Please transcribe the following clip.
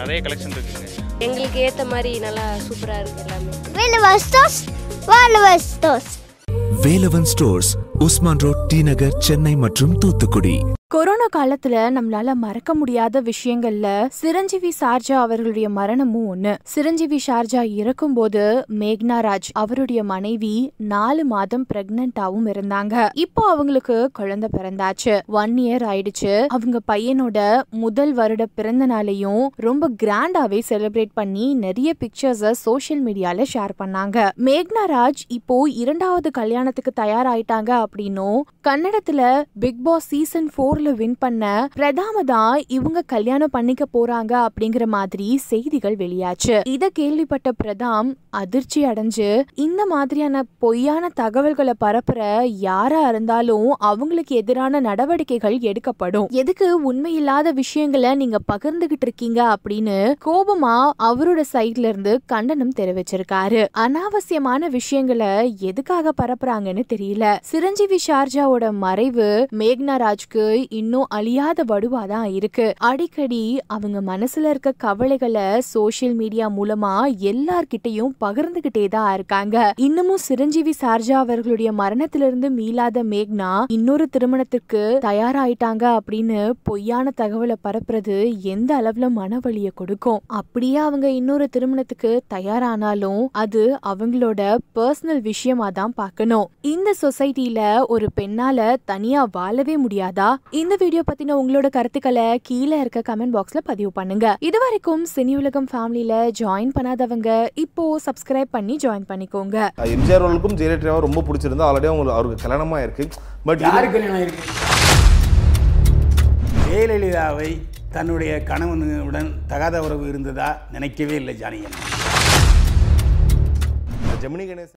நிறைய கலெக்ஷன் இருக்குங்க எங்களுக்கு ஏற்ற மாதிரி நல்லா சூப்பராக இருக்குது எல்லாமே. Velvestos, Velvestos. Velavan stores Usman road T Nagar Chennai மற்றும் தூத்துக்குடி. கொரோனா காலத்துல நம்மளால மறக்க முடியாத விஷயங்கள்ல சிரஞ்சீவி ஷார்ஜா அவர்களுடைய மரணமும் ஒண்ணு. சிரஞ்சீவி ஷார்ஜா இறக்கும்போது மேக்னா ராஜ் அவருடைய மனைவி நாலு மாதம் பிரெக்னண்டாவும் இருந்தாங்க. இப்போ அவங்களுக்கு குழந்தை பிறந்தாச்சு. ஒன் இயர் ஆயிடுச்சு. அவங்க பையனோட முதல் வருட பிறந்த நாளையும் ரொம்ப கிராண்டாவே செலிப்ரேட் பண்ணி நிறைய பிக்சர்ஸ சோஷியல் மீடியால ஷேர் பண்ணாங்க. மேக்னா ராஜ் இப்போ இரண்டாவது கல்யாணத்துக்கு தயாராயிட்டாங்க அப்படின்னும் கன்னடத்துல பிக் பாஸ் சீசன் போர்ல வின் பண்ண பிரதாம தான் இவங்க கல்யாணம் பண்ணிக்க போறாங்க அப்படிங்கிற மாதிரி செய்திகள் வெளியாச்சு. இத கேள்விப்பட்ட பிரதாம் அதிர்ச்சி அடைஞ்சு இந்த மாதிரியான பொய்யான தகவல்களை பரப்புற யாரா இருந்தாலும் அவங்களுக்கு எதிரான நடவடிக்கைகள் எடுக்கப்படும். எதுக்கு உண்மையில்லாத விஷயங்களை நீங்க பகிர்ந்துகிட்டு இருக்கீங்க அப்படின்னு கோபமா அவரோட சைட்ல இருந்து கண்டனம் தெரிவிச்சிருக்காரு. அனாவசியமான விஷயங்களை எதுக்காக பரப்புறாங்கன்னு தெரியல. சிரஞ்சீவி ஷார்ஜாவோட மறைவு மேக்னா ராஜ்க்கு இன்னும் அழியாத வடுவா தான் இருக்கு. அடிக்கடி அவங்க மனசுல இருக்க கவலைகளை சோஷியல் மீடியா மூலமா எல்லார்கிட்டயும் பகிர்ந்துகிட்டே தான் இருக்காங்க. இன்னமும் சிரஞ்சீவி சார்ஜா அவர்களுடைய மரணத்திலிருந்து மீளாத மேக்னா இன்னொரு திருமணத்துக்கு தயாராயிட்டாங்க அப்படின்னு பொய்யான தகவலை பரப்புறது எந்த அளவுல மனவழிய கொடுக்கும்? அப்படியே அவங்க இன்னொரு திருமணத்துக்கு தயாரானாலும் அது அவங்களோட பர்சனல் விஷயமா தான் பார்க்கணும். இந்த சொசைட்டில ஒரு பெண்ணால தனியா வாழவே முடியாதா? இந்த வீடியோ பத்தின உங்களோட கருத்துக்களை கீழே இருக்க கமெண்ட் பாக்ஸ்ல பதிவு பண்ணுங்க. இது வரைக்கும் சினி உலகம் ஃபேமிலில ஜாயின் பண்ணாதவங்க இப்போ சப்ஸ்கிரைப் பண்ணி ஜாயின் பண்ணிக்கோங்க. எம்ஜிஆர் அவர்களுக்கும் ஜெயலலிதாவை ரொம்ப பிடிச்சிருந்தா ஆல்ரெடி அவங்க அவருக்கு கல்யாணமா இருக்கு. பட் யாரு கல்யாணம் இருக்கு ஜெயலலிதாவை தன்னுடைய கணவனுடன் தகாத உறவு இருந்ததா நினைக்கவே இல்லை ஜானகி ஜெமினி கணேசன்